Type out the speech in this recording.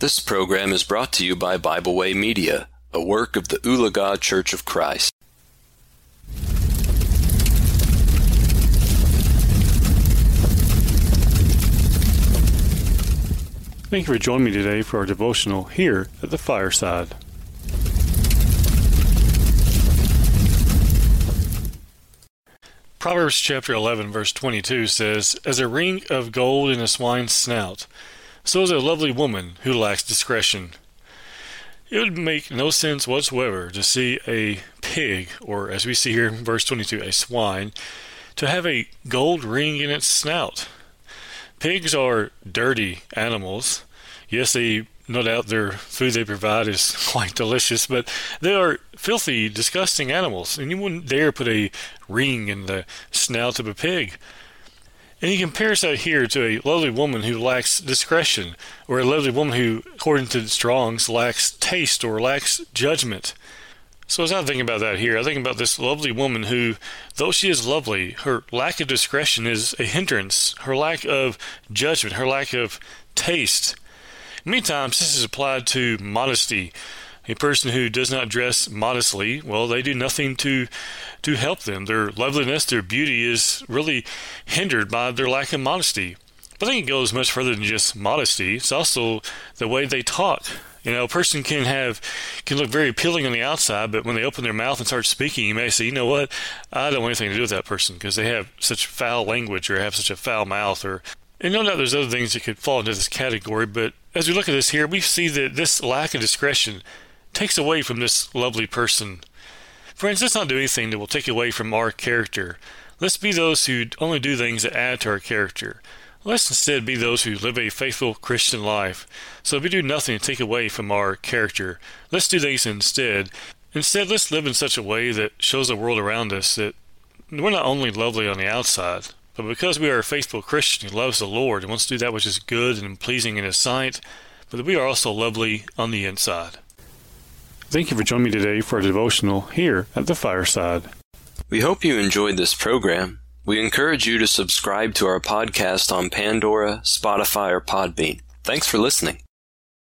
This program is brought to you by Bible Way Media, a work of the Ulaga Church of Christ. Thank you for joining me today for our devotional here at the fireside. Proverbs chapter 11, verse 22 says, As a ring of gold in a swine's snout, so is a lovely woman who lacks discretion. It would make no sense whatsoever to see a pig, or as we see here in verse 22, a swine, to have a gold ring in its snout. Pigs are dirty animals. Yes, they no doubt their food they provide is quite delicious, but they are filthy, disgusting animals, and you wouldn't dare put a ring in the snout of a pig. And he compares that here to a lovely woman who lacks discretion, or a lovely woman who, according to the Strong's, lacks taste or lacks judgment. So as I think about that here, I think about this lovely woman who, though she is lovely, her lack of discretion is a hindrance. Her lack of judgment, her lack of taste. Many times this is applied to modesty. A person who does not dress modestly, well, they do nothing to to help them. Their loveliness, their beauty is really hindered by their lack of modesty. But I think it goes much further than just modesty. It's also the way they talk. You know, a person can have can look very appealing on the outside, but when they open their mouth and start speaking, you may say, you know what, I don't want anything to do with that person because they have such foul language or have such a foul mouth or and no doubt there's other things that could fall into this category, but as we look at this here, we see that this lack of discretion takes away from this lovely person. Friends, let's not do anything that will take away from our character. Let's be those who only do things that add to our character. Let's instead be those who live a faithful Christian life. So if we do nothing to take away from our character, let's do things instead. Instead, let's live in such a way that shows the world around us that we're not only lovely on the outside, but because we are a faithful Christian who loves the Lord and wants to do that which is good and pleasing in His sight, but that we are also lovely on the inside. Thank you for joining me today for a devotional here at the fireside. We hope you enjoyed this program. We encourage you to subscribe to our podcast on Pandora, Spotify, or Podbean. Thanks for listening.